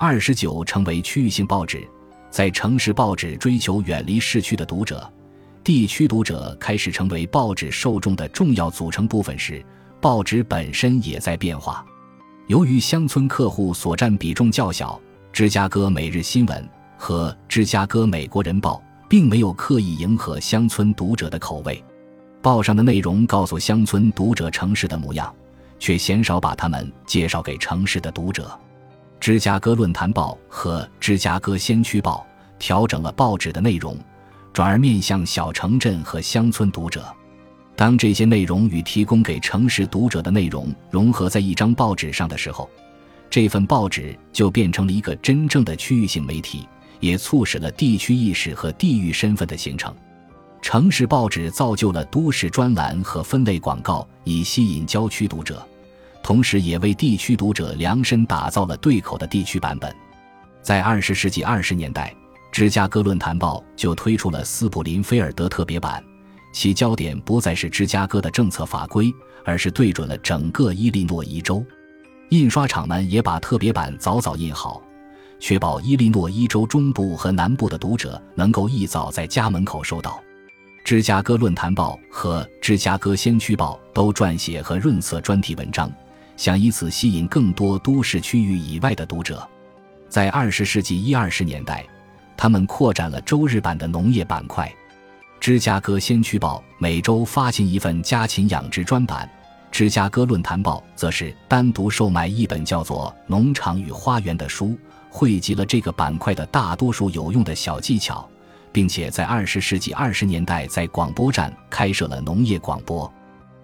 二十九成为区域性报纸，在城市报纸追求远离市区的读者，地区读者开始成为报纸受众的重要组成部分时，报纸本身也在变化。由于乡村客户所占比重较小，芝加哥每日新闻和芝加哥美国人报并没有刻意迎合乡村读者的口味。报上的内容告诉乡村读者城市的模样，却鲜少把他们介绍给城市的读者。芝加哥论坛报和芝加哥先驱报调整了报纸的内容，转而面向小城镇和乡村读者。当这些内容与提供给城市读者的内容融合在一张报纸上的时候，这份报纸就变成了一个真正的区域性媒体，也促使了地区意识和地域身份的形成。城市报纸造就了都市专栏和分类广告，以吸引郊区读者。同时，也为地区读者量身打造了对口的地区版本。在二十世纪二十年代，芝加哥论坛报就推出了斯普林菲尔德特别版，其焦点不再是芝加哥的政策法规，而是对准了整个伊利诺伊州。印刷厂们也把特别版早早印好，确保伊利诺伊州中部和南部的读者能够一早在家门口收到。芝加哥论坛报和芝加哥先驱报都撰写和润色专题文章。想以此吸引更多都市区域以外的读者，在二十世纪一二十年代，他们扩展了周日版的农业板块。芝加哥先驱报每周发行一份家禽养殖专版，芝加哥论坛报则是单独售卖一本叫做《农场与花园》的书，汇集了这个板块的大多数有用的小技巧，并且在二十世纪二十年代在广播站开设了农业广播。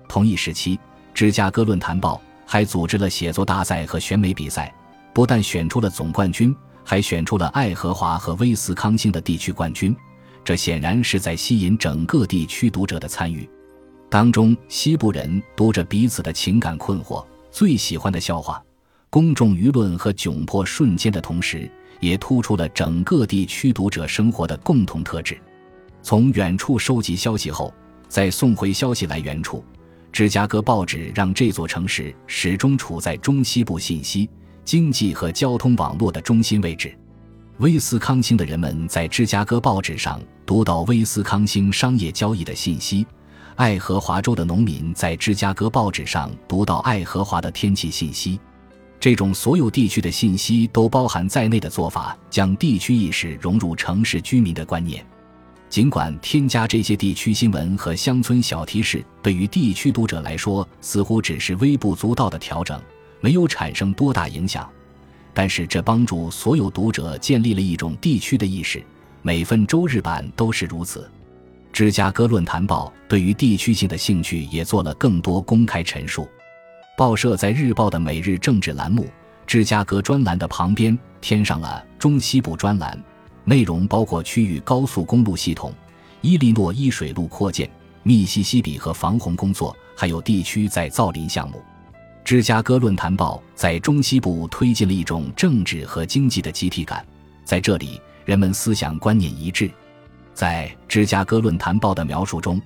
同一时期，芝加哥论坛报。还组织了写作大赛和选美比赛，不但选出了总冠军，还选出了爱荷华和威斯康星的地区冠军。这显然是在吸引整个地区读者的参与。当中，西部人读着彼此的情感困惑、最喜欢的笑话、公众舆论和窘迫瞬间的同时，也突出了整个地区读者生活的共同特质：从远处收集消息后，再送回消息来源处。芝加哥报纸让这座城市始终处在中西部信息、经济和交通网络的中心位置。威斯康星的人们在芝加哥报纸上读到威斯康星商业交易的信息，爱荷华州的农民在芝加哥报纸上读到爱荷华的天气信息。这种所有地区的信息都包含在内的做法，将地区意识融入城市居民的观念。尽管添加这些地区新闻和乡村小提示对于地区读者来说似乎只是微不足道的调整，没有产生多大影响，但是这帮助所有读者建立了一种地区的意识。每份周日版都是如此。芝加哥论坛报对于地区性的兴趣也做了更多公开陈述。报社在日报的每日政治栏目“芝加哥专栏”的旁边添上了中西部专栏。内容包括区域高速公路系统、伊利诺伊水路扩建、密西西比河防洪工作，还有地区在造林项目。芝加哥论坛报在中西部推进了一种政治和经济的集体感，在这里人们思想观念一致。在芝加哥论坛报的描述中，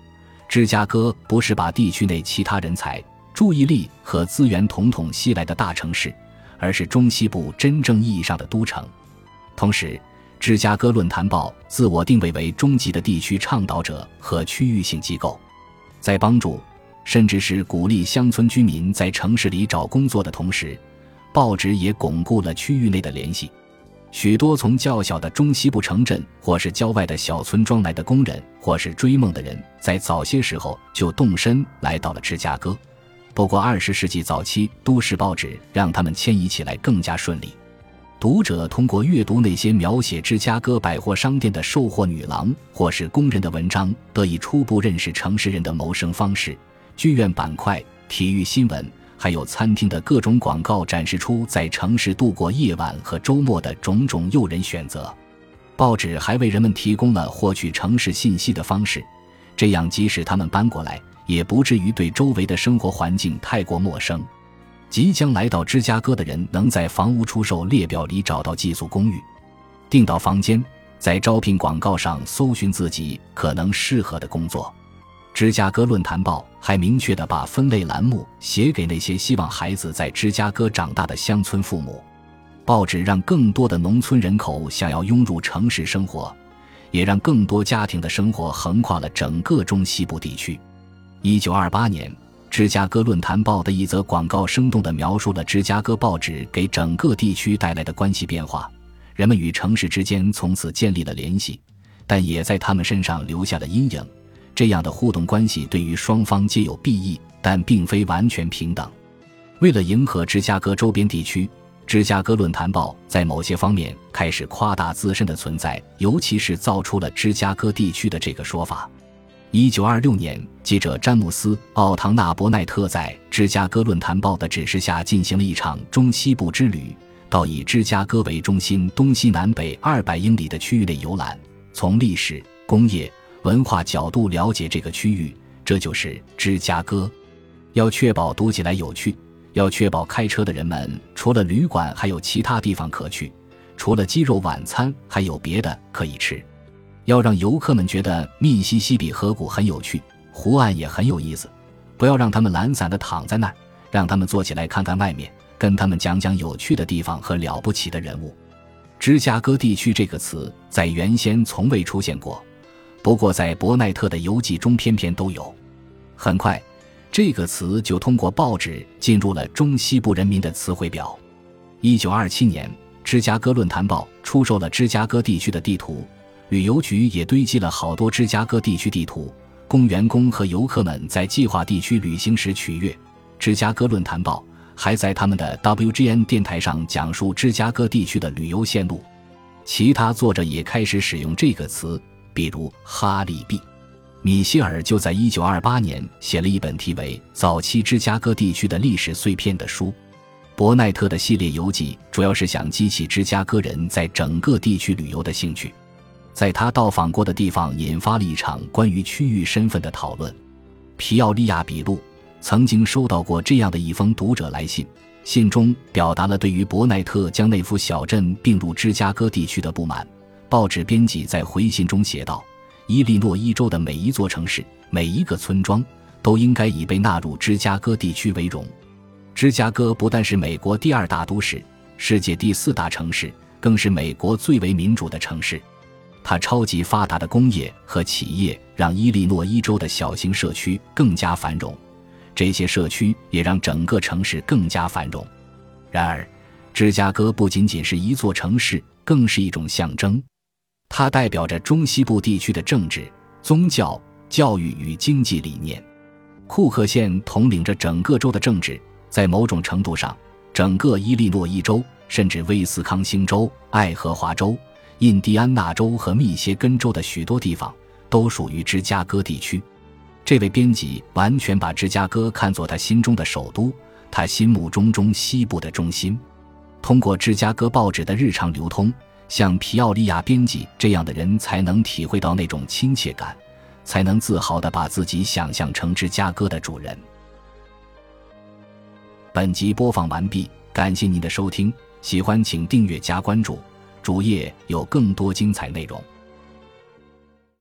芝加哥不是把地区内其他人才、注意力和资源统统吸来的大城市，而是中西部真正意义上的都城。同时，芝加哥论坛报自我定位为终极的地区倡导者和区域性机构，在帮助甚至是鼓励乡村居民在城市里找工作的同时，报纸也巩固了区域内的联系。许多从较小的中西部城镇或是郊外的小村庄来的工人，或是追梦的人，在早些时候就动身来到了芝加哥。不过，二十世纪早期都市报纸让他们迁移起来更加顺利。读者通过阅读那些描写芝加哥百货商店的售货女郎或是工人的文章，得以初步认识城市人的谋生方式。剧院板块、体育新闻，还有餐厅的各种广告，展示出在城市度过夜晚和周末的种种诱人选择。报纸还为人们提供了获取城市信息的方式，这样即使他们搬过来，也不至于对周围的生活环境太过陌生。即将来到芝加哥的人能在房屋出售列表里找到寄宿公寓，订到房间，在招聘广告上搜寻自己可能适合的工作。芝加哥论坛报还明确地把分类栏目写给那些希望孩子在芝加哥长大的乡村父母。报纸让更多的农村人口想要涌入城市生活，也让更多家庭的生活横跨了整个中西部地区。一九二八年，《芝加哥论坛报》的一则广告生动地描述了芝加哥报纸给整个地区带来的关系变化。人们与城市之间从此建立了联系，但也在他们身上留下了阴影。这样的互动关系对于双方皆有裨益，但并非完全平等。为了迎合芝加哥周边地区。《芝加哥论坛报》在某些方面开始夸大自身的存在，尤其是造出了芝加哥地区的这个说法。一九二六年，记者詹姆斯·奥唐纳·伯奈特在《芝加哥论坛报》的指示下进行了一场中西部之旅，到以芝加哥为中心东西南北二百英里的区域内游览，从历史、工业、文化角度了解这个区域。这就是芝加哥。要确保读起来有趣。要确保开车的人们除了旅馆还有其他地方可去，除了鸡肉晚餐还有别的可以吃。要让游客们觉得密西西比河谷很有趣，湖岸也很有意思。不要让他们懒散地躺在那儿，让他们坐起来看看外面，跟他们讲讲有趣的地方和了不起的人物。芝加哥地区这个词在原先从未出现过，不过在伯奈特的游记中偏偏都有。很快。这个词就通过报纸进入了中西部人民的词汇表。一九二七年，《芝加哥论坛报》出售了芝加哥地区的地图，旅游局也堆积了好多芝加哥地区地图，供员工和游客们在计划地区旅行时取阅。《芝加哥论坛报》还在他们的 WGN 电台上讲述芝加哥地区的旅游线路。其他作者也开始使用这个词，比如哈利 ·B。米歇尔就在1928年写了一本题为《早期芝加哥地区的历史碎片》的书。伯奈特的系列游记主要是想激起芝加哥人在整个地区旅游的兴趣，在他到访过的地方引发了一场关于区域身份的讨论。皮奥利亚笔录曾经收到过这样的一封读者来信，信中表达了对于伯奈特将那幅小镇并入芝加哥地区的不满。报纸编辑在回信中写道。伊利诺伊州的每一座城市、每一个村庄都应该以被纳入芝加哥地区为荣。芝加哥不但是美国第二大都市、世界第四大城市，更是美国最为民主的城市。它超级发达的工业和企业让伊利诺伊州的小型社区更加繁荣，这些社区也让整个城市更加繁荣。然而，芝加哥不仅仅是一座城市，更是一种象征。它代表着中西部地区的政治、宗教、教育与经济理念。库克县统领着整个州的政治，在某种程度上，整个伊利诺伊州，甚至威斯康星州、爱荷华州、印第安纳州和密歇根州的许多地方，都属于芝加哥地区。这位编辑完全把芝加哥看作他心中的首都，他心目中中西部的中心。通过芝加哥报纸的日常流通。像皮奥利亚编辑这样的人才能体会到那种亲切感，才能自豪地把自己想象成芝加哥的主人。本集播放完毕，感谢您的收听，喜欢请订阅加关注，主页有更多精彩内容。